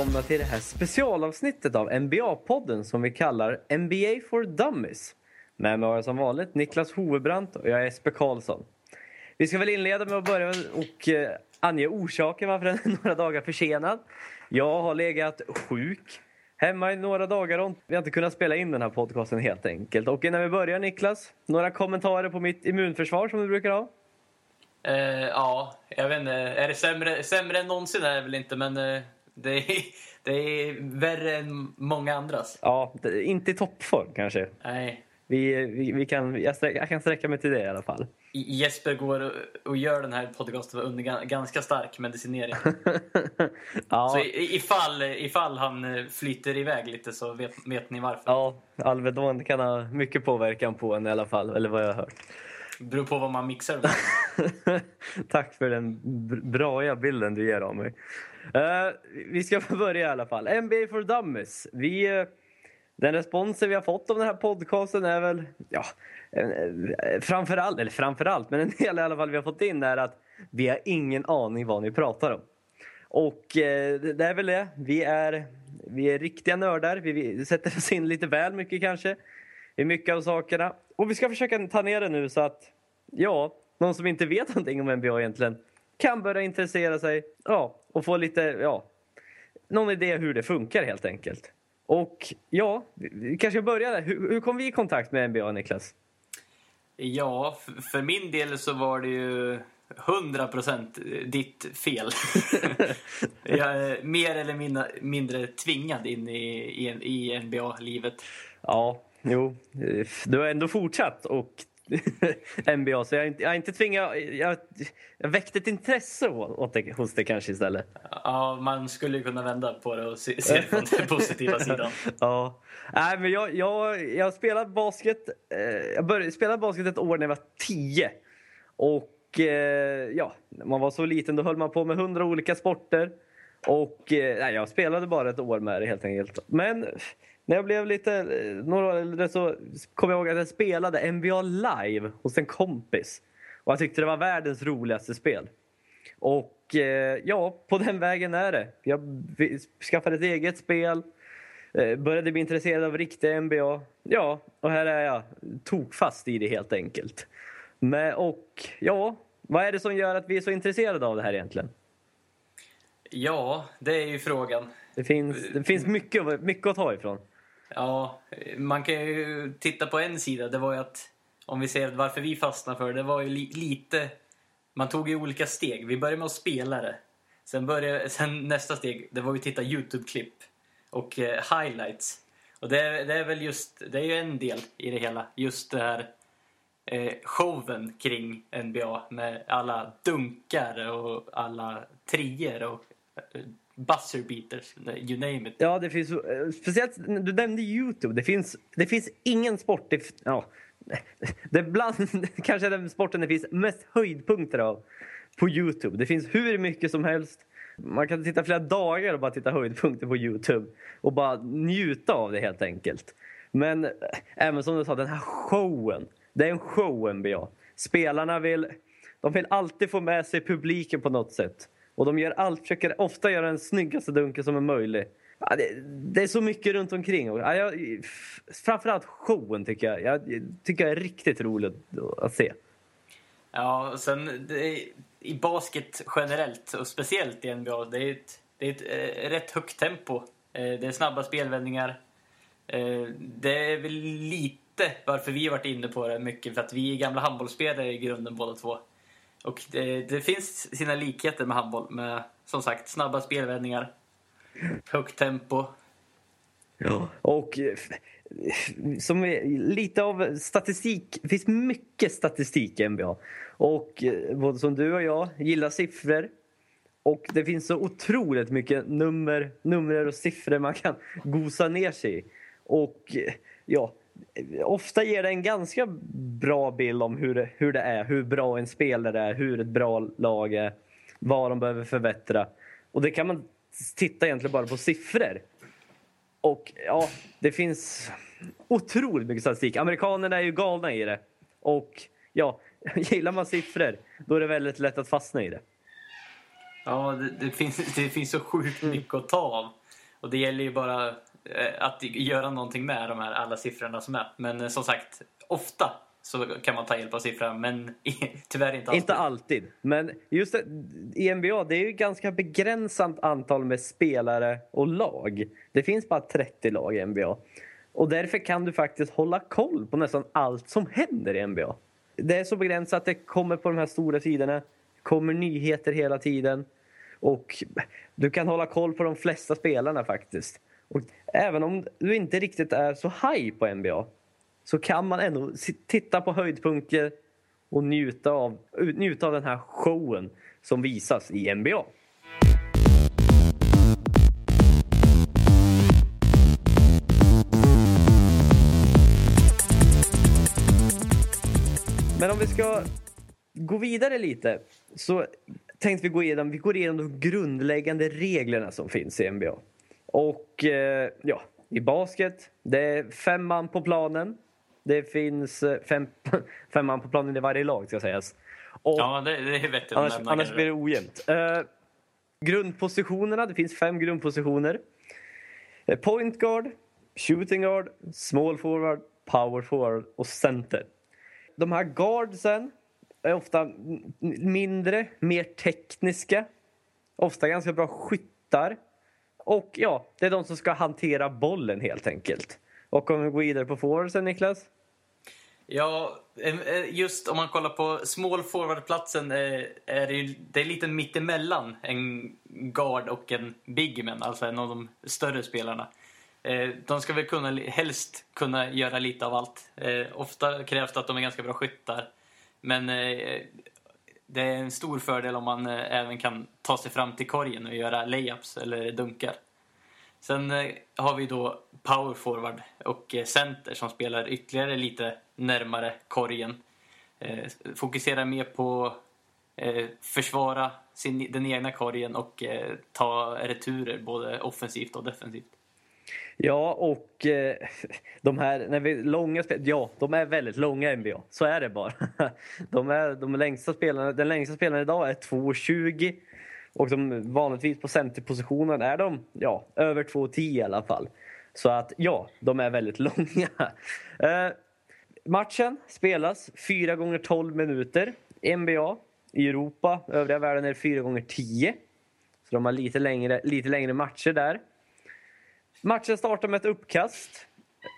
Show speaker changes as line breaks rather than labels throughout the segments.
välkomna till det här specialavsnittet av NBA-podden som vi kallar NBA for Dummies. Med mig har jag som vanligt Niklas Hovebrant och jag är Jesper Karlsson. Vi ska väl inleda med att börja och eh, ange orsaken varför den är några dagar försenad. Jag har legat sjuk hemma i några dagar och vi har inte kunnat spela in den här podcasten helt enkelt. Och innan vi börjar Niklas, några kommentarer på mitt immunförsvar som du brukar ha?
Uh, ja, jag vet inte. Är det sämre, sämre än någonsin är det väl inte, men uh, det, är, det är värre än många andras.
Ja, inte i toppform kanske.
Nej.
Vi, vi, vi kan, jag, sträck, jag kan sträcka mig till det i alla fall.
Jesper går och, gör den här podcasten under ga- ganska stark medicinering.
ja,
Så ifall, ifall han eh, flyter iväg lite så vet, vet ni varför.
ja, Alvedon kan ha mycket påverkan på en i alla fall, eller vad jag har hört.
Beror på vad man mixar med.
Tack för den braiga bilden du ger av mig. Uh, vi ska börja i alla fall. NBA for Dummies. Vi, uh, den responsen vi har fått av den här podcasten är väl, ja, uh, framförallt, eller framförallt, men en del i alla fall vi har fått in är att vi har ingen aning vad ni pratar om. Och det det är väl det. Vi är, vi är riktiga nördar. Vi, vi sätter oss in lite väl mycket kanske i mycket av sakerna. Och vi ska försöka ta ner det nu så att, ja, någon som inte vet någonting om NBA egentligen kan börja intressera sig ja, och få lite, ja, någon idé hur det funkar helt enkelt. Och ja, vi kanske börjar där. Hur, hur kom vi i kontakt med NBA, Niklas?
Ja, för min del så var det ju 100% ditt fel. jag är mer eller mindre, mindre tvingad in i, i, i NBA-livet.
Ja, jo, eh, du har ändå fortsatt och NBA, så jag inte, jag inte tvingad. Jag, jag väckte ett intresse åt det, hos det kanske istället.
Ja, man skulle ju kunna vända på det och se, se från den positiva sidan.
Ja. Nej, men jag, jag, jag spelade basket. Eh, jag började spela basket ett år när jag var tio. Och eh, ja, när man var så liten då höll man på med hundra olika sporter. Och nej, jag spelade bara ett år med det helt enkelt. Men när jag blev lite, några år äldre så kom jag ihåg att jag spelade NBA live hos en kompis. Och jag tyckte det var världens roligaste spel. Och eh, ja, på den vägen är det. Jag skaffade ett eget spel. Eh, började bli intresserad av riktiga NBA. Ja, och här är jag tokfast i det helt enkelt. Men, och ja, vad är det som gör att vi är så intresserade av det här egentligen?
Ja, det är ju frågan.
Det finns, det finns mycket, mycket att ta ifrån.
Ja, man kan ju titta på en sida. Det var ju att, om vi ser varför vi fastnade för det, det var ju li, lite... Man tog ju olika steg. Vi började med att spela det. Sen, började, sen nästa steg, det var ju att titta YouTube-klipp och eh, highlights. Och det, är- det är väl just, det är ju en del i det hela. Just det här eh, showen kring NBA med alla dunkar och alla trier och eh, buzzer beaters, you name it.
Ja, det finns, eh, speciellt, du nämnde Youtube. Det finns, det finns ingen sport... Det, ja, det är bland, kanske den sporten det finns mest höjdpunkter av på Youtube. Det finns hur mycket som helst. Man kan titta flera dagar och bara titta höjdpunkter på Youtube och bara njuta av det helt enkelt. Men eh, även som du sa, den här showen. Det är en show NBA. Spelarna vill, de vill alltid få med sig publiken på något sätt. Och de gör allt, försöker ofta göra den snyggaste dunken som är möjlig. Ja, det, det är så mycket runt omkring. Ja, jag, framförallt showen tycker jag, jag tycker jag är riktigt roligt att se.
Ja, och sen det i basket generellt och speciellt i NBA, det är ett, det är ett eh, rätt högt tempo. Eh, det är snabba spelvändningar. Eh, det är väl lite varför vi har varit inne på det mycket, för att vi är gamla handbollsspelare i grunden båda två. Och det, det finns sina likheter med handboll, med som sagt snabba spelvändningar, högt tempo.
Ja. Och eh, som är lite av statistik. Det finns mycket statistik i NBA. Och eh, både som du och jag gillar siffror. Och det finns så otroligt mycket nummer, nummer och siffror man kan gosa ner sig i. Och eh, ja, ofta ger det en ganska bra bild om hur det, hur det är, hur bra en spelare är, hur ett bra lag är, vad de behöver förbättra. Och det kan man titta egentligen bara på siffror. Och ja, det finns otroligt mycket statistik. Amerikanerna är ju galna i det. Och ja, gillar man siffror, då är det väldigt lätt att fastna i det.
Ja, det, det, finns, det finns så sjukt mycket att ta av. Och det gäller ju bara att göra någonting med de här alla siffrorna som är. Men eh, som sagt, ofta så kan man ta hjälp av siffrorna, men tyvärr inte alltid.
Inte alltid, men just det, i NBA det är ju ganska begränsat antal med spelare och lag. Det finns bara 30 lag i NBA. Och därför kan du faktiskt hålla koll på nästan allt som händer i NBA. Det är så begränsat att det kommer på de här stora sidorna, kommer nyheter hela tiden och du kan hålla koll på de flesta spelarna faktiskt. Och även om du inte riktigt är så high på NBA så kan man ändå titta på höjdpunkter och njuta av, njuta av den här showen som visas i NBA. Men om vi ska gå vidare lite så tänkte vi gå igenom, vi går igenom de grundläggande reglerna som finns i NBA. Och eh, ja, i basket, det är fem man på planen. Det finns eh, fem, fem man på planen i varje lag ska sägas. Och
Ja, det, det är vettigt
annars,
nämna
annars blir det ojämnt. Eh, grundpositionerna, det finns fem grundpositioner. Eh, Point guard, shooting guard, small forward, power forward och center. De här guardsen är ofta mindre, mer tekniska. Ofta ganska bra skyttar. Och ja, det är de som ska hantera bollen helt enkelt. Och om vi går vidare på forwardsen, Niklas?
Ja, eh, eh, just om man kollar på small forward-platsen eh, är det, ju, det är lite mittemellan en guard och en bigman, alltså en av de större spelarna. De ska väl kunna, helst kunna göra lite av allt. Ofta krävs det att de är ganska bra skyttar. Men det är en stor fördel om man eh, även kan ta sig fram till korgen och göra layups eller dunkar. Sen eh, har vi då power forward och eh, center som spelar ytterligare lite närmare korgen. Eh, fokuserar mer på eh, försvara sin, den egna korgen och eh, ta returer både offensivt och defensivt.
Ja, och eh, de här när vi, långa spel, ja, de är väldigt långa i NBA. Så är det bara. De är, de längsta spelarna, den längsta spelaren idag är 2,20 och de vanligtvis på centerpositionen är de ja, över 2,10 i alla fall. Så att ja, de är väldigt långa. Eh, matchen spelas 4 gånger 12 minuter. NBA i Europa, övriga världen är det 4 gånger 10 Så de har lite längre, lite längre matcher där. Matchen startar med ett uppkast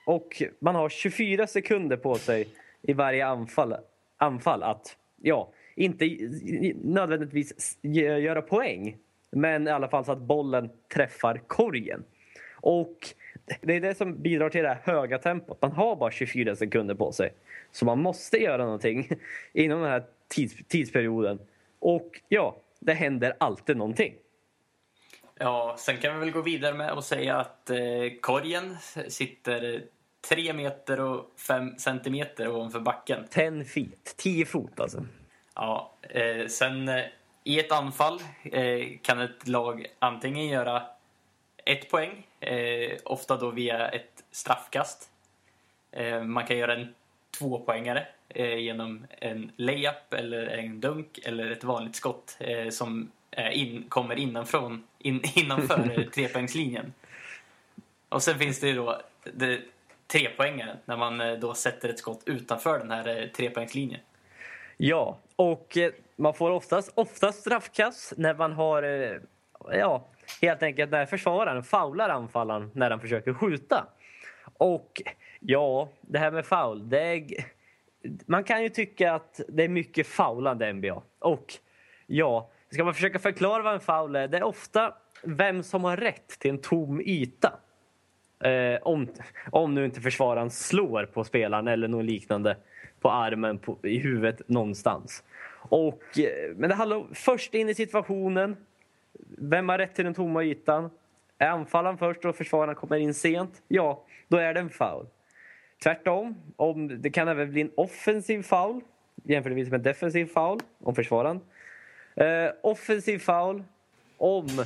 och man har 24 sekunder på sig i varje anfall, anfall att, ja, inte nödvändigtvis göra poäng men i alla fall så att bollen träffar korgen. Och det är det som bidrar till det här höga tempot. Man har bara 24 sekunder på sig. Så man måste göra någonting inom den här tids, tidsperioden. Och ja, det händer alltid någonting.
Ja, sen kan vi väl gå vidare med att säga att eh, korgen sitter 3 meter och 5 centimeter ovanför backen.
10 feet, 10 fot alltså.
Ja, eh, sen eh, i ett anfall eh, kan ett lag antingen göra ett poäng, eh, ofta då via ett straffkast. Eh, man kan göra en tvåpoängare eh, genom en layup eller en dunk eller ett vanligt skott som in, kommer innanför, in, innanför eh, trepoängslinjen. Och sen finns det ju då det, trepoängaren när man eh, då sätter ett skott utanför den här eh, trepoängslinjen.
Ja, och eh, man får oftast, oftast straffkast när man har... eh, Ja, helt enkelt när försvararen faular anfallaren när han försöker skjuta. Och ja, det här med foul. Det är, man kan ju tycka att det är mycket faulande NBA. Och ja, ska man försöka förklara vad en foul är? Det är ofta vem som har rätt till en tom yta. Eh, om, om nu inte försvararen slår på spelaren eller något liknande på armen, på, i huvudet någonstans. Och, eh, men det handlar om först in i situationen. Vem har rätt till den tomma ytan? Är anfallaren först och försvararen kommer in sent? Ja, då är det en foul. Tvärtom, om det kan även bli en offensiv foul jämförelsevis med en defensiv foul om försvararen. Eh, offensiv foul om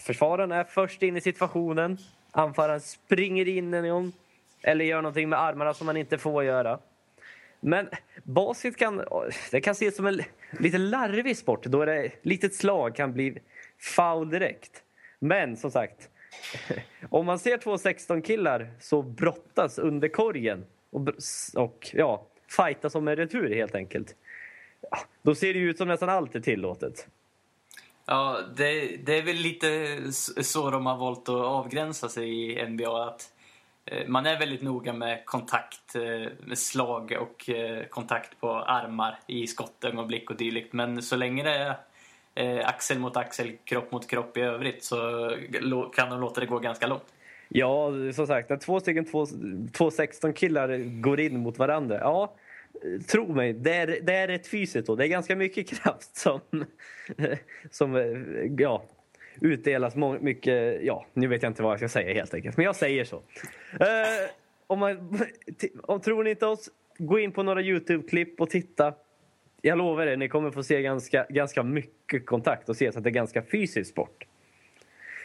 försvararen är först in i situationen. Anfallaren springer in i någon eller gör någonting med armarna som man inte får göra. Men basket kan, det kan ses som en lite larvig sport då ett litet slag kan bli foul direkt. Men som sagt, om man ser två 16-killar så brottas under korgen och, och ja, fightas om en retur helt enkelt. Då ser det ut som nästan allt är tillåtet.
Ja, det, det är väl lite så de har valt att avgränsa sig i NBA. Att eh, man är väldigt noga med kontakt, eh, med slag och eh, kontakt på armar i skottögonblick och dylikt. Men så länge det är axel mot axel, kropp mot kropp i övrigt så kan de låta det gå ganska långt.
Ja, som sagt, när två stycken två, 16 killar går in mot varandra. Ja, tro mig, det är, det är rätt fysiskt då. Det är ganska mycket kraft som, som ja, utdelas mycket, ja, nu vet jag inte vad jag ska säga helt enkelt, men jag säger så. Eh, om, man, om tror ni inte oss, gå in på några Youtube-klipp och titta. Jag lovar er, ni kommer få se ganska, ganska mycket kontakt och se att det är ganska fysisk sport.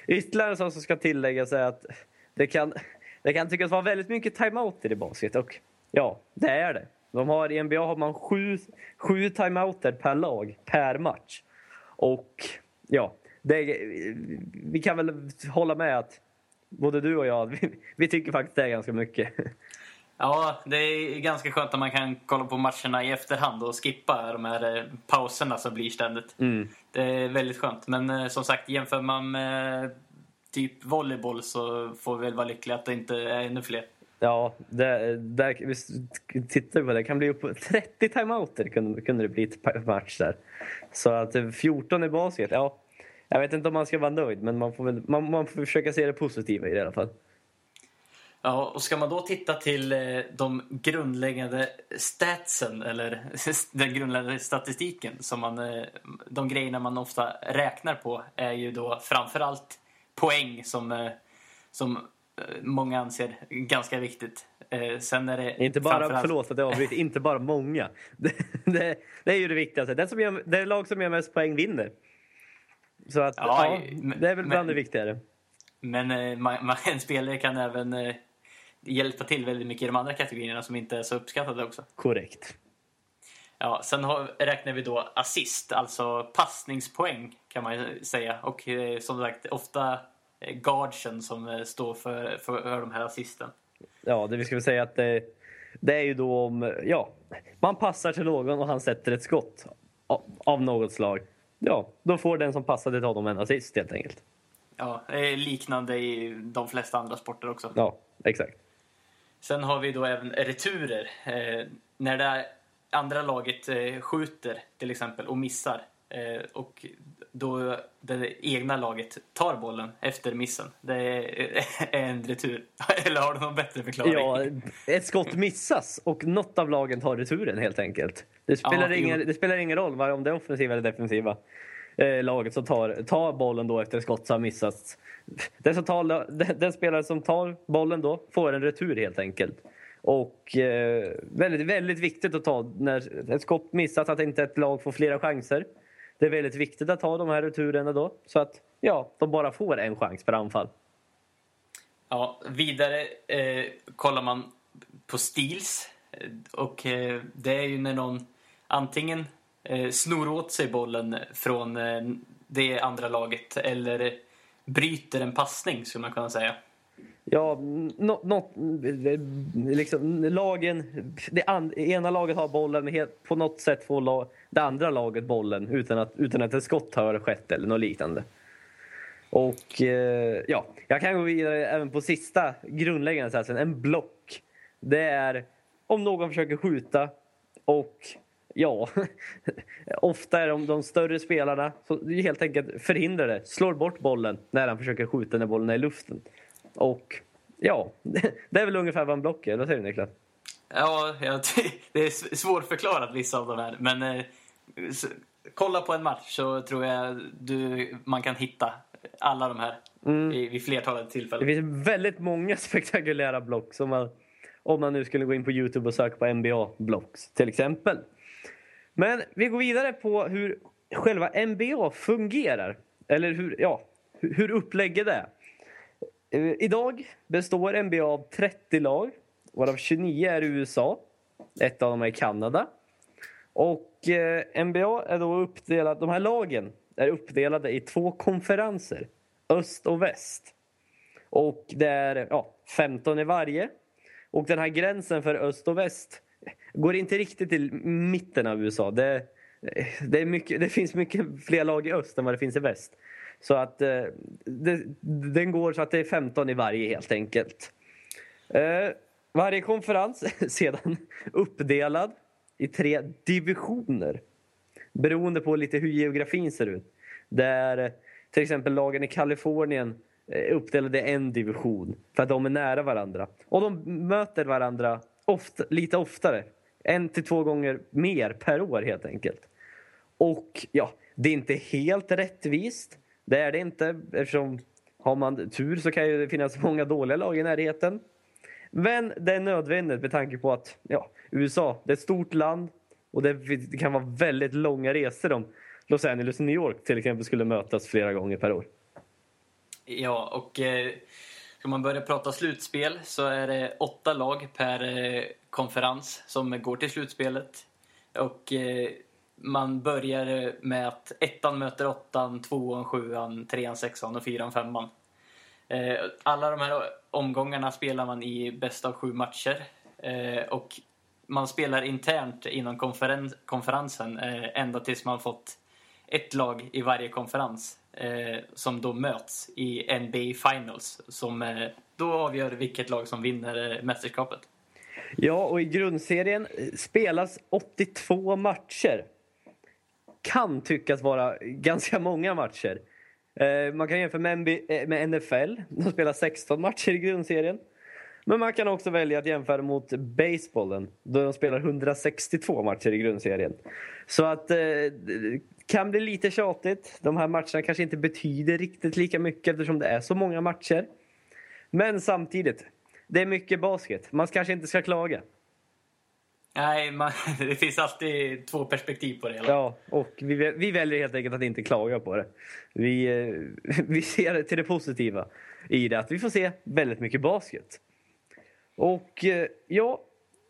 Ytterligare en sak som ska tilläggas är att det kan, det kan tyckas vara väldigt mycket timeouter i basket och ja, det är det. De har, I NBA har man sju, sju timeouter per lag, per match. Och ja, det, vi kan väl hålla med att både du och jag, vi, vi tycker faktiskt det är ganska mycket.
Ja, det är ganska skönt att man kan kolla på matcherna i efterhand och skippa de här eh, pauserna som blir ständigt. Mm. Det är väldigt skönt. Men eh, som sagt, jämför man med typ volleyboll så får vi väl vara lyckliga att det inte är ännu fler.
Ja, det, där, vi tittar på det. Det kan bli upp 30 timeouter kunde, kunde det bli per match där. Så att eh, 14 i basket, ja. Jag vet inte om man ska vara nöjd, men man får, väl, man, man får försöka se det positiva i det i alla fall.
Ja, och ska man då titta till eh, de grundläggande statsen eller den grundläggande statistiken som man, eh, de grejerna man ofta räknar på är ju då framförallt poäng som, som många anser ganska viktigt. Sen är det
inte bara, framförallt... förlåt att jag avbryter, inte bara många. Det, det, det, är ju det viktigaste. Den som gör, det lag som gör mest poäng vinner. Så att, ja, ja det är väl bland det viktigare.
Men man, man, en spelare kan även hjälpa till väldigt mycket i de andra kategorierna som inte är så uppskattade också.
Korrekt.
Ja, sen har, räknar vi då assist, alltså passningspoäng kan man säga. Och eh, som sagt, ofta eh, guardsen som eh, står för, för, för de här assisten.
Ja, det vi ska säga att det, det, är ju då om ja, man passar till någon och han sätter ett skott av, av något slag. Ja, då får den som passade till honom en assist helt enkelt.
Ja, liknande i de flesta andra sporter också.
Ja, exakt.
Sen har vi då även returer. Eh, när det andra laget eh, skjuter till exempel och missar eh, och då det egna laget tar bollen efter missen. Det är, en retur. Eller har du någon bättre förklaring?
Ja, ett skott missas och något av lagen tar returen helt enkelt. Det spelar, ja, ingen, det spelar ingen roll om det är offensiva eller defensiva eh, laget som tar, tar bollen då efter skott som har missats. Den, som tar, den, spelare som tar bollen då får en retur helt enkelt. Och eh, väldigt, väldigt viktigt att ta när ett skott missas, att inte ett lag får flera chanser. Det är väldigt viktigt att ha de här returerna då, så att ja, de bara får en chans per anfall.
Ja, vidare eh, kollar man på steals. Eh, och eh, det är ju när någon antingen eh, snor åt sig bollen från eh, det andra laget eller eh, bryter en passning, skulle man kunna säga.
Ja, no, no, liksom, lagen, det an, ena laget har bollen men helt, på något sätt får la, det andra laget bollen utan att, utan att ett skott har skett eller något liknande. Och eh, ja, jag kan gå vidare även på sista grundläggande satsen. En block. Det är om någon försöker skjuta och Ja, ofta är de de större spelarna som helt enkelt förhindrar det. Slår bort bollen när han försöker skjuta när bollen är i luften. Och ja, det är väl ungefär vad en block är. Vad säger du Niklas?
Ja, det är svårförklarat vissa av de här. Men eh, kolla på en match så tror jag du, man kan hitta alla de här mm. vid flertalet tillfällen.
Det finns väldigt många spektakulära block som man, om man nu skulle gå in på Youtube och söka på NBA-blocks till exempel. Men vi går vidare på hur själva NBA fungerar. Eller hur, ja, hur upplägget är. Eh, idag består NBA av 30 lag, varav 29 är i USA. Ett av dem är i Kanada. Och eh, NBA är då uppdelad, de här lagen är uppdelade i två konferenser. Öst och väst. Och det är ja, 15 i varje. Och den här gränsen för öst och väst går inte riktigt till mitten av USA. Det, eh, det, är mycket, det finns mycket fler lag i öst än vad det finns i väst. Så att eh, det, den går så att det är 15 i varje helt enkelt. Eh, varje konferens är sedan uppdelad i tre divisioner beroende på lite hur geografin ser ut. Där eh, till exempel lagen i Kalifornien är uppdelade i en division för att de är nära varandra. Och de möter varandra ofta, lite oftare. En till två gånger mer per år helt enkelt. Och ja, det är inte helt rättvist. Det är det inte eftersom har man tur så kan det finnas många dåliga lag i närheten. Men det är nödvändigt med tanke på att ja, USA det är ett stort land och det kan vara väldigt långa resor om Los Angeles och New York till exempel skulle mötas flera gånger per år.
Ja, och eh, ska man börja prata slutspel så är det åtta lag per eh, konferens som går till slutspelet. Och eh, man börjar med att ettan möter åttan, tvåan, sjuan, trean, sexan och fyran, femman. Eh, alla de här omgångarna spelar man i bäst av sju matcher. Eh, och man spelar internt inom konferen konferensen eh, ända tills man fått ett lag i varje konferens som då möts i NBA Finals som då avgör vilket lag som vinner mästerskapet.
Ja, och i grundserien spelas 82 matcher. Kan tyckas vara ganska många matcher. Eh, man kan jämföra med, eh, med NFL. De spelar 16 matcher i grundserien. Men man kan också välja att jämföra mot basebollen då de spelar 162 matcher i grundserien. Så att det kan bli lite tjatigt. De här matcherna kanske inte betyder riktigt lika mycket eftersom det är så många matcher. Men samtidigt, det är mycket basket. Man kanske inte ska klaga.
Nej, man, det finns alltid två perspektiv på det hela.
Ja, och vi, vi väljer helt enkelt att inte klaga på det. Vi, eh, vi ser till det positiva i det, att vi får se väldigt mycket basket. Och eh, ja,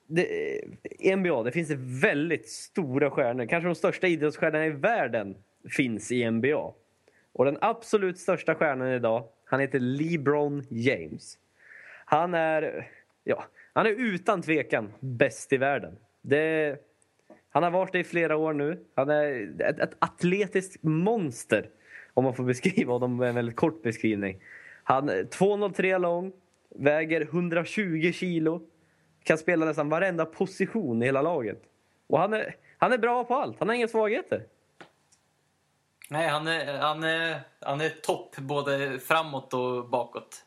det, eh, NBA, det finns väldigt stora stjärnor. Kanske de största idrottsstjärnorna i världen finns i NBA. Och den absolut största stjärnan idag, han heter LeBron James. Han är, ja, han är utan tvekan bäst i världen. Det, han har varit det i flera år nu. Han är ett, ett atletiskt monster, om man får beskriva honom med en väldigt kort beskrivning. Han är 2,03 lång, väger 120 kilo, kan spela nästan varenda position i hela laget. Och han är, han är bra på allt, han har inga svagheter.
Nej, han är, han är, han är topp både framåt och bakåt.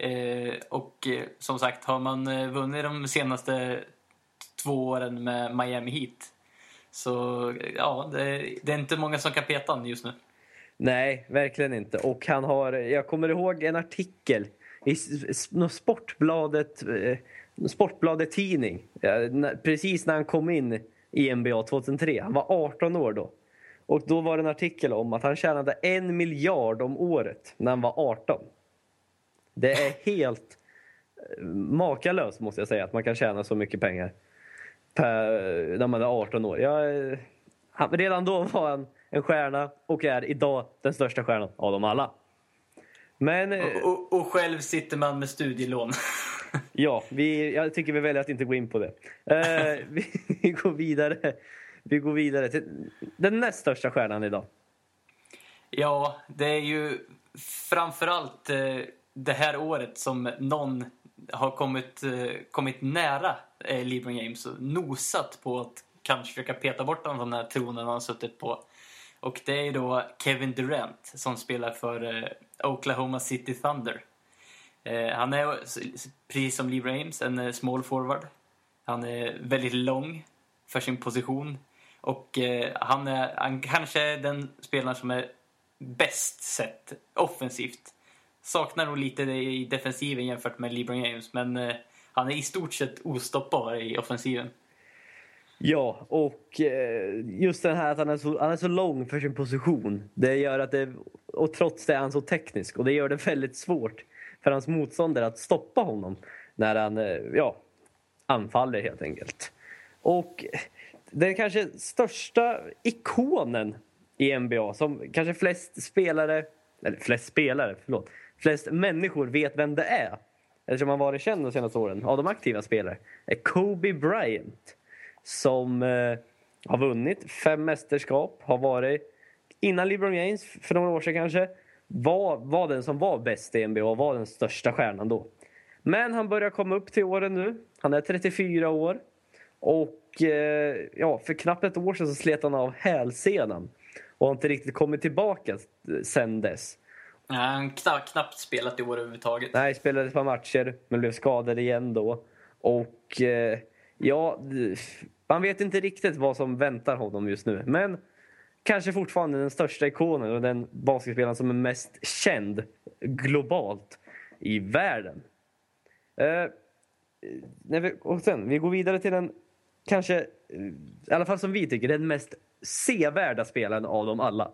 Eh, och eh, som sagt, har man eh, vunnit de senaste två åren med Miami Heat så ja, det, det är inte många som kan peta honom just nu.
Nej, verkligen inte. Och han har, jag kommer ihåg en artikel i Sportbladet, Sportbladet tidning precis när han kom in i NBA 2003. Han var 18 år då. Och då var det en artikel om att han tjänade en miljard om året när han var 18. Det är helt eh, makalöst måste jag säga att man kan tjäna så mycket pengar per, när man är 18 år. Jag, han, redan då var han en stjärna och är idag den största stjärnan av dem alla.
Men, eh, och, och, och själv sitter man med studielån.
ja, vi, jag tycker vi väljer att inte gå in på det. Uh, vi, vi, går vidare. Vi går vidare till den näst största stjärnan idag.
Ja, det är ju framförallt eh, det här året som någon har kommit, eh, kommit nära eh, LeBron James och nosat på att kanske försöka peta bort honom från den här tronen han har suttit på. Och det är då Kevin Durant som spelar för eh, Oklahoma City Thunder. Eh, han är precis som LeBron James en eh, small forward. Han är väldigt lång för sin position. Och han är han kanske är den spelaren som är bäst sett offensivt saknar nog lite i defensiven jämfört med LeBron James. Men eh, han är i stort sett ostoppbar i offensiven.
Ja, och eh, just den här att han är, så, han är så lång för sin position. Det gör att det, och trots det är han så teknisk och det gör det väldigt svårt för hans motståndare att stoppa honom när han eh, ja, anfaller helt enkelt. Och den kanske största ikonen i NBA som kanske flest spelare, eller flest spelare, förlåt, flest människor vet vem det är eftersom han varit känd de senaste åren av de aktiva spelare är Kobe Bryant som eh, har vunnit fem mästerskap, har varit innan LeBron James för några år sedan kanske var, var den som var bäst i NBA och var den största stjärnan då. Men han börjar komma upp till åren nu. Han är 34 år. Och eh, ja, för knappt ett år sedan så slet han av hälsenan och har inte riktigt kommit tillbaka eh, sen dess.
Nej, han har knappt spelat i år överhuvudtaget.
Nej, spelade ett par matcher men blev skadad igen då. Och eh, ja, man vet inte riktigt vad som väntar honom just nu. Men kanske fortfarande den största ikonen och den basketspelaren som är mest känd globalt i världen. Eh, när vi, och sen, vi går vidare till den kanske, eh, i alla fall som vi tycker, den mest sevärda spelaren av dem alla.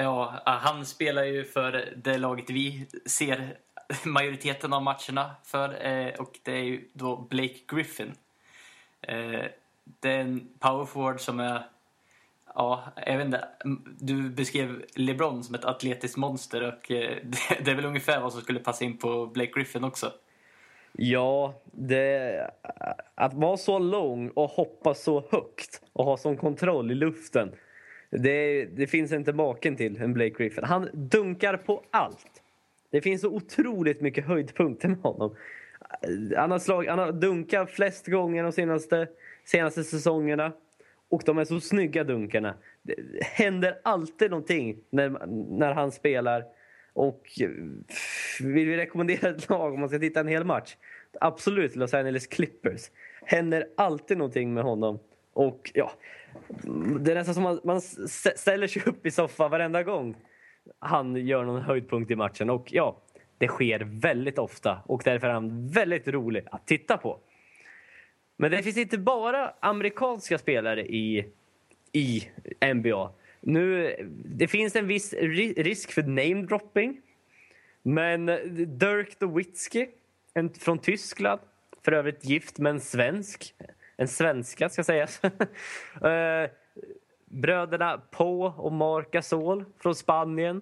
Ja, han spelar ju för det laget vi ser majoriteten av matcherna för eh, och det är ju då Blake Griffin. Eh, det är en powerforward som är Ja, jag vet inte. Du beskrev LeBron som ett atletiskt monster och eh, det är väl ungefär vad som skulle passa in på Blake Griffin också.
Ja, det, att vara så lång och hoppa så högt och ha sån kontroll i luften. Det, det finns inte maken till en Blake Griffin. Han dunkar på allt. Det finns så otroligt mycket höjdpunkter med honom. Han har, slag, han har dunkat flest gånger de senaste, senaste säsongerna. Och de är så snygga dunkarna. Det händer alltid någonting när, när han spelar. Och eh, vill vi rekommendera ett lag om man ska titta en hel match? Absolut Los Angeles Clippers. Händer alltid någonting med honom. Och ja, det är nästan som att man ställer sig upp i soffan varenda gång han gör någon höjdpunkt i matchen. Och ja, det sker väldigt ofta och därför är han väldigt rolig att titta på. Men det finns inte bara amerikanska spelare i, i NBA. Nu, det finns en viss risk för namedropping. Men Dirk Nowitzki från Tyskland, för övrigt gift med en svensk. En svenska, ska sägas. Eh, bröderna Poe och Marc Gasol från Spanien.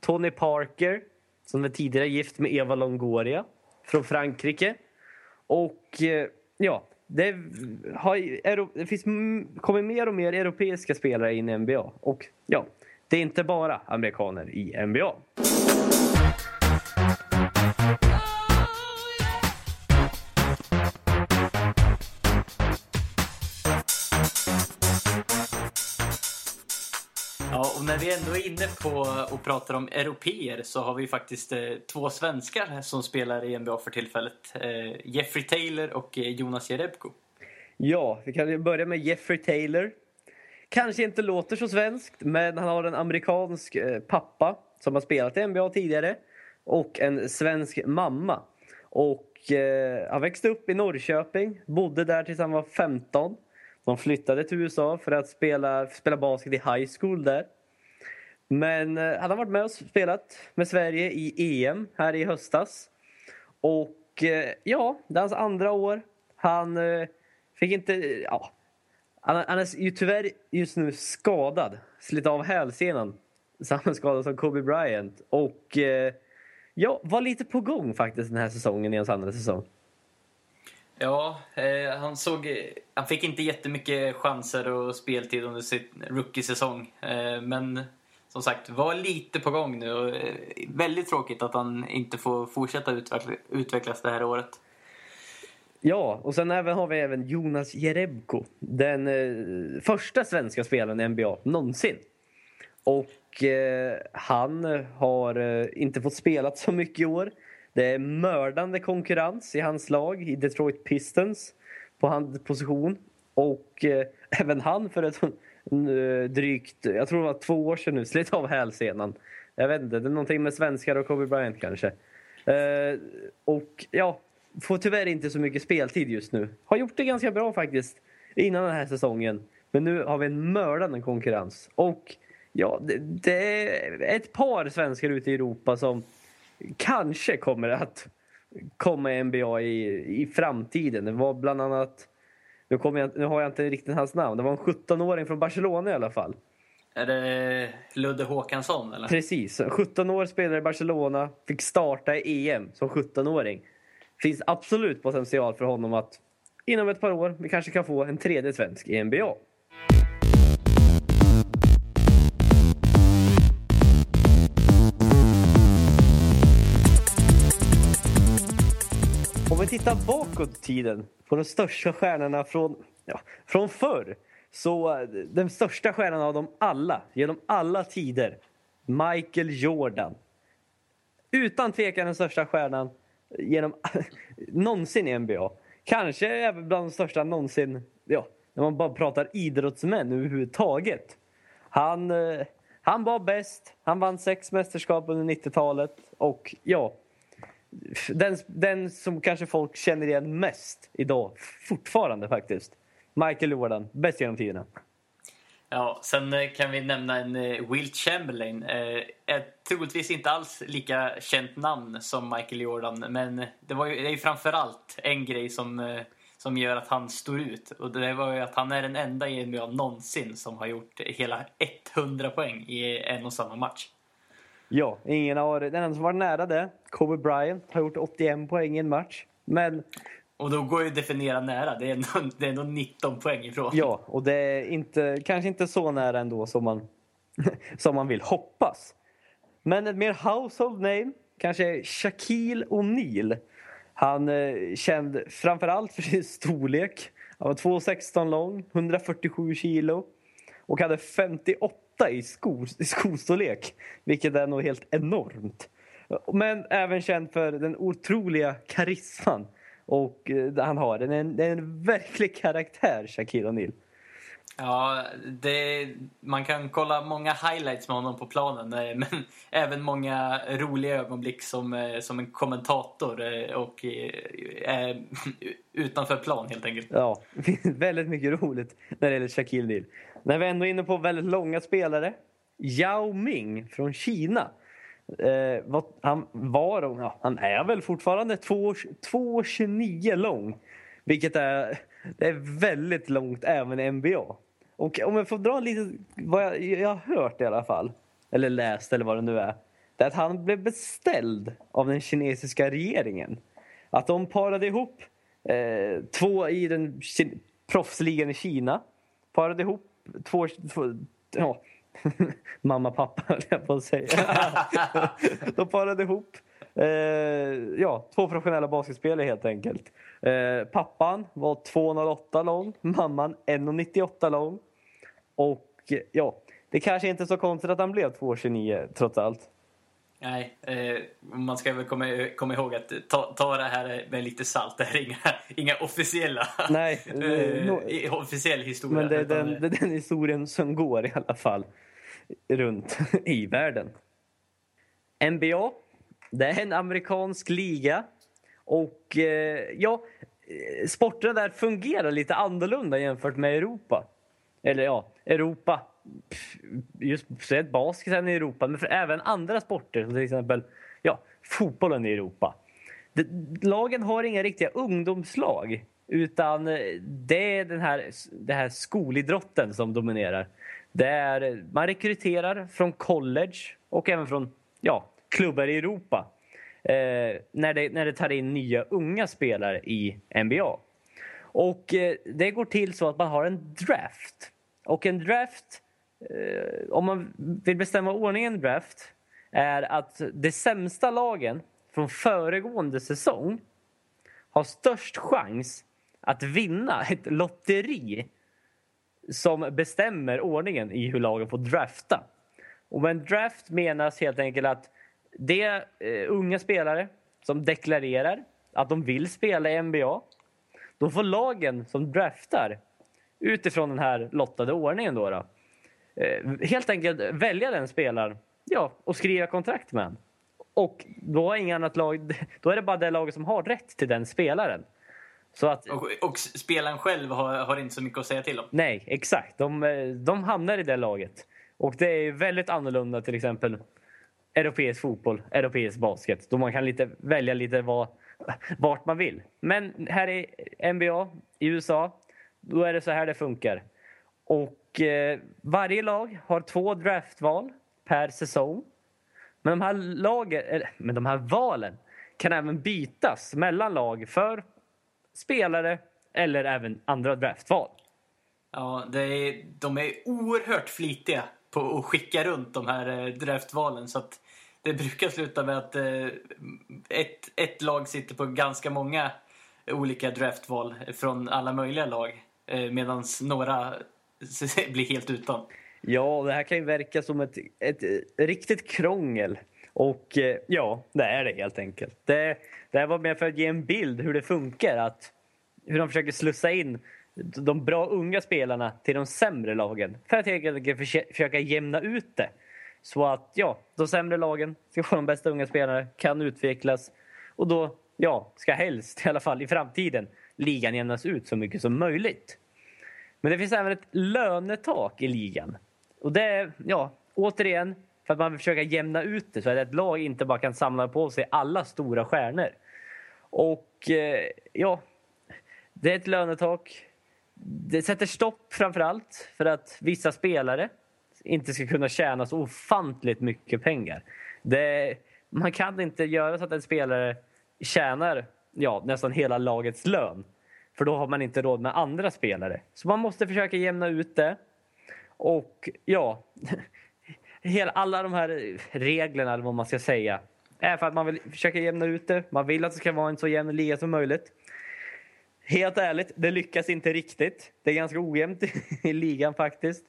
Tony Parker, som är tidigare gift med Eva Longoria från Frankrike. Och eh, ja, det, har, det finns kommer mer och mer europeiska spelare in i NBA. Och ja, det är inte bara amerikaner i NBA.
Ändå är inne på och pratar om europeer så har vi faktiskt eh, två svenskar som spelar i NBA för tillfället. Eh, Jeffrey Taylor och eh, Jonas Jerebko.
Ja, vi kan börja med Jeffrey Taylor. Kanske inte låter så svenskt, men han har en amerikansk pappa som har spelat i NBA tidigare och en svensk mamma. Och eh, Han växte upp i Norrköping, bodde där tills han var 15. De flyttade till USA för att spela, spela basket i high school där. Men eh, han har varit med och spelat med Sverige i EM här i höstas. Och eh, ja, det är hans andra år. Han eh, fick inte... Ja, han, han är ju tyvärr just nu skadad. Slitit av hälsenan. Samma skada som Kobe Bryant. Och eh, ja, var lite på gång faktiskt den här säsongen i hans andra säsong.
Ja, eh, han såg... Han fick inte jättemycket chanser och speltid under sin rookie-säsong. Eh, men som sagt, var lite på gång nu. Och, väldigt tråkigt att han inte får fortsätta utveckla, utvecklas det här året.
Ja, och sen även har vi även Jonas Jerebko. Den eh, första svenska spelaren i NBA någonsin. Och eh, han har eh, inte fått spela så mycket i år. Det är mördande konkurrens i hans lag, i Detroit Pistons, på hans position. Och eh, även han för ett Eh, drygt, jag tror det var två år sedan nu, slet av hälsenan. Jag vet inte, det är någonting med svenskar och Kobe Bryant kanske. Eh, och ja, får tyvärr inte så mycket speltid just nu. Har gjort det ganska bra faktiskt innan den här säsongen. Men nu har vi en mördande konkurrens. Och ja, det, det är ett par svenskar ute i Europa som kanske kommer att komma i NBA i, i framtiden. Det var bland annat nu, kommer jag, nu har jag inte riktigt hans namn. Det var en 17-åring från Barcelona i alla fall.
Är det Ludde Håkansson eller?
Precis. 17 år, spelade i Barcelona, fick starta i EM som 17-åring. Finns absolut potential för honom att inom ett par år vi kanske kan få en tredje svensk i NBA. Tittar bakåt i tiden på de största stjärnorna från, ja, från förr. Så eh, den största stjärnan av dem alla, genom alla tider, Michael Jordan. Utan tvekan den största stjärnan eh, genom någonsin i NBA. Kanske även bland de största någonsin, ja, när man bara pratar idrottsmän överhuvudtaget. Han, eh, han var bäst, han vann sex mästerskap under 90-talet och ja, den, den som kanske folk känner igen mest idag, fortfarande faktiskt. Michael Jordan, bäst genom tiderna.
Ja, sen eh, kan vi nämna en eh, Will Chamberlain. Eh, ett troligtvis inte alls lika känt namn som Michael Jordan, men det, var ju, det är ju framförallt en grej som, som gör att han står ut. Och det var ju att han är den enda i NBA någonsin som har gjort hela 100 poäng i en och samma match.
Ja, ingen har, den enda som var nära det, Kobe Bryant, har gjort 81 poäng i en match. Men
Och då går ju att definiera nära. Det är ändå, det är ändå 19 poäng ifrån.
ja, och det är inte, kanske inte så nära ändå som man, som man vill hoppas. Men ett mer household name kanske Shaquille O'Neal. Han är känd framförallt för sin storlek. Han var 2,16 lång, 147 kilo och hade 58 i, sko, i skostorlek, vilket är nog helt enormt. Men även känd för den otroliga karisman och eh, han har. Den är en, det är en verklig karaktär, Shaquille O'Neal.
Ja, det, man kan kolla många highlights med honom på planen eh, men även många roliga ögonblick som, eh, som en kommentator eh, och eh, utanför plan helt enkelt.
Ja, det väldigt mycket roligt när det gäller Shaquille O'Neal. När vi ändå är inne på väldigt långa spelare. Yao Ming från Kina. Eh, vad, han var, och- ja, han är väl fortfarande 2,29 lång. Vilket är, det är väldigt långt även i NBA. Och om jag får dra lite vad jag, jag har hört i alla fall. Eller läst eller vad det nu är. Det är att han blev beställd av den kinesiska regeringen. Att de parade ihop eh, två i den proffsligan i Kina. Parade ihop två... två ja. Mamma, pappa höll jag på att säga. de parade ihop eh, ja, två professionella basketspelare helt enkelt. Eh, pappan var 2,08 lång, mamman 1,98 lång. Och eh, ja, det kanske inte är så konstigt att han blev 2,29 trots allt.
Nej, eh, man ska väl komma, komma ihåg att ta, ta det här med lite salt. Det här är inga, inga officiella
Nej,
eh, officiell historia.
Men det är, den, det är den historien som går i alla fall runt i världen. NBA, det är en amerikansk liga. Och eh, ja, eh, sporterna där fungerar lite annorlunda jämfört med Europa. Eller ja, Europa. Just speciellt basketen i Europa, men för även andra sporter som till exempel ja, fotbollen i Europa. Det- Lagen har inga riktiga ungdomslag utan eh, det är den här, den här skolidrotten som dominerar. Där eh, man rekryterar från college och även från ja, klubbar i Europa eh, när, det, när det tar in nya unga spelare i NBA. Och eh, det går till så att man har en draft. Och en draft, Eh, om man vill bestämma ordningen i draft, är att de sämsta lagen från föregående säsong har störst chans att vinna ett lotteri som bestämmer ordningen i hur lagen får drafta. Och med en draft menas helt enkelt att det är eh, unga spelare som deklarerar att de vill spela i NBA. Då får lagen som draftar utifrån den här lottade ordningen då, då helt enkelt välja den spelaren ja, och skriva kontrakt med honom. Och då, har inget annat lag, då är det bara det laget som har rätt till den spelaren. Så att,
och, och spelaren själv har, har inte så mycket att säga till om.
nej, exakt. De, eh, de hamnar i det laget. Och det är väldigt annorlunda till exempel europeisk fotboll, europeisk basket. Då man kan lite, välja lite vad, vart man vill. Men här i NBA i USA, då är det så här det funkar. Och eh, varje lag har två draftval per säsong. Men de här, lagen, eller, men de här valen kan även bytas mellan lag för spelare eller även andra draftval.
Ja, det är, de är oerhört flitiga på att skicka runt de här eh, draftvalen. Så att det brukar sluta med att eh, ett, ett lag sitter på ganska många olika draftval från alla möjliga lag. Eh, Medan några bli helt utan.
Ja, det här kan ju verka som ett, ett, riktigt krångel. Och eh, ja, det är det helt enkelt. Det, det här var mer för att ge en bild hur det funkar. Att, hur de försöker slussa in de bra unga spelarna till de sämre lagen. För att helt enkelt försöka jämna ut det. Så att ja, de sämre lagen ska få de bästa unga spelarna, kan utvecklas. Och då, ja, ska helst i alla fall i framtiden ligan jämnas ut så mycket som möjligt. Men det finns även ett lönetak i ligan. Och det är, ja, återigen, för att man vill försöka jämna ut det så att ett lag inte bara kan samla på sig alla stora stjärnor. Och eh, ja, det är ett lönetak. Det sätter stopp framför allt för att vissa spelare inte ska kunna tjäna så ofantligt mycket pengar. Det, man kan inte göra så att en spelare tjänar ja, nästan hela lagets lön. För då har man inte råd med andra spelare. Så man måste försöka jämna ut det. Och ja, hela, alla de här reglerna, eller vad man ska säga, är för att man vill försöka jämna ut det. Man vill att det ska vara en så jämn liga som möjligt. Helt ärligt, det lyckas inte riktigt. Det är ganska ojämnt i ligan faktiskt.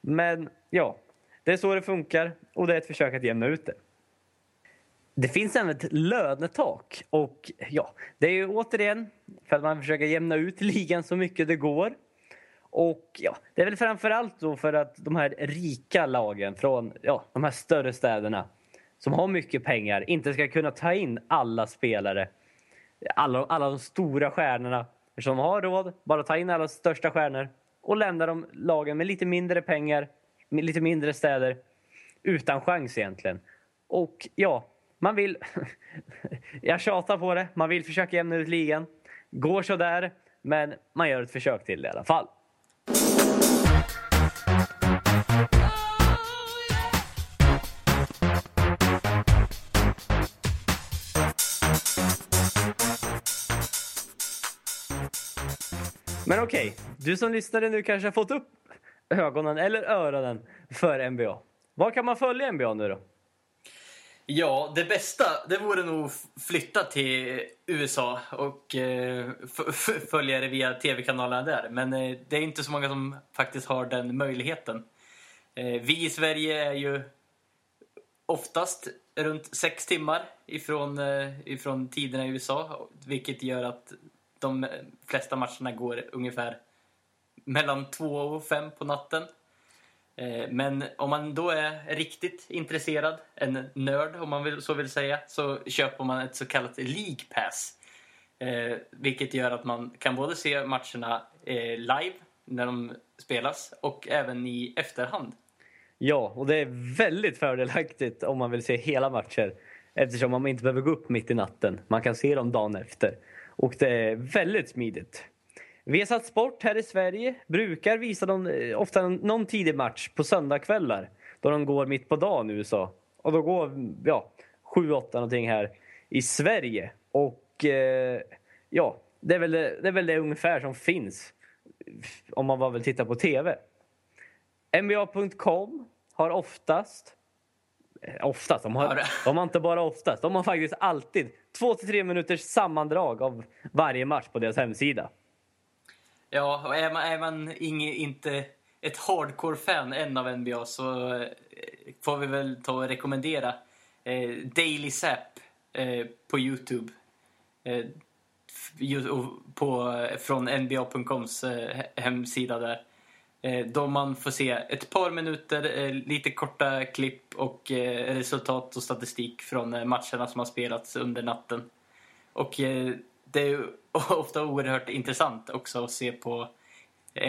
Men ja, det är så det funkar och det är ett försök att jämna ut det. Det finns även ett lönetak och ja, det är ju återigen för att man försöker jämna ut ligan så mycket det går. Och ja, det är väl framförallt då för att de här rika lagen från ja, de här större städerna som har mycket pengar inte ska kunna ta in alla spelare. Alla, alla de stora stjärnorna som har råd, bara ta in alla största stjärnor och lämna de lagen med lite mindre pengar, med lite mindre städer utan chans egentligen. Och ja, man vill... jag tjatar på det. Man vill försöka jämna ut ligan. Går så där, men man gör ett försök till det i alla fall. Men okej, okay, du som lyssnade nu kanske har fått upp ögonen eller öronen för NBA. Var kan man följa NBA nu då?
Ja, det bästa det vore nog flytta till USA och eh, följa det via tv-kanalerna där. Men eh, det är inte så många som faktiskt har den möjligheten. Eh, vi i Sverige är ju oftast runt sex timmar ifrån, eh, ifrån tiderna i USA. Vilket gör att de eh, flesta matcherna går ungefär mellan två och fem på natten. Eh, men om man då är riktigt intresserad, en nörd om man vill, så vill säga, så köper man ett så kallat League Pass. Eh, vilket gör att man kan både se matcherna eh, live när de spelas och även i efterhand.
Ja, och det är väldigt fördelaktigt om man vill se hela matcher eftersom man inte behöver gå upp mitt i natten. Man kan se dem dagen efter. Och det är väldigt smidigt. Viasat Sport här i Sverige brukar visa dem, eh, ofta någon tidig match på söndagkvällar då de går mitt på dagen i USA. Och då går ja, 7-8 någonting här i Sverige. Och eh, ja, det är, väl det, det är väl det ungefär som finns om man bara vill titta på TV. NBA.com har oftast eh, Oftast, de har, de har inte bara oftast, de har faktiskt alltid 2-3 minuters sammandrag av varje match på deras hemsida.
Ja, och är man, är man inge, inte ett hardcore-fan än av NBA så eh, får vi väl ta och rekommendera eh, Daily Zap eh, på Youtube. Eh, på, eh, från NBA.coms eh, hemsida där. Eh, då man får se ett par minuter, eh, lite korta klipp och eh, resultat och statistik från matcherna som har spelats under natten. Och det ofta oerhört intressant också att se på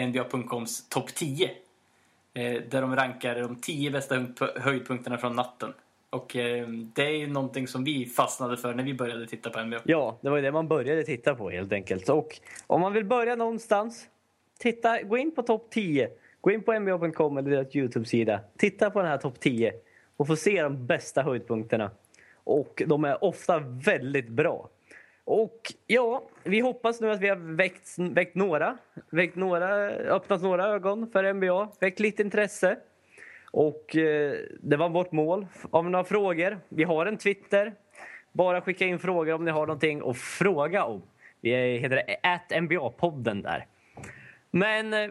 NBA.coms topp 10. Eh, där de rankar de 10 bästa höjdpunkterna från natten. Och ehm, det är ju någonting som vi fastnade för när vi började titta på NBA.
Ja, det var ju det man började titta på helt enkelt. Och om man vill börja någonstans titta, gå in på topp 10. Gå in på nba.com eller deras Youtube-sida. Titta på den här topp 10 och få se de bästa höjdpunkterna. Och de är ofta väldigt bra. Och ja, vi hoppas nu att vi har väckt, väckt några, väckt några, öppnat några ögon för NBA, väckt lite intresse. Och eh, det var vårt mål. Om ni har frågor, vi har en Twitter. Bara skicka in frågor om ni har någonting att fråga om. Vi heter NBA-podden där. Men eh,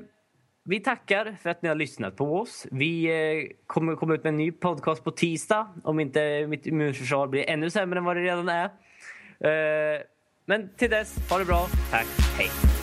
vi tackar för att ni har lyssnat på oss. Vi eh, kommer komma ut med en ny podcast på tisdag om inte mitt immunförsvar blir ännu sämre än vad det redan är. Eh, men till dess, ha det bra. Tack, hej!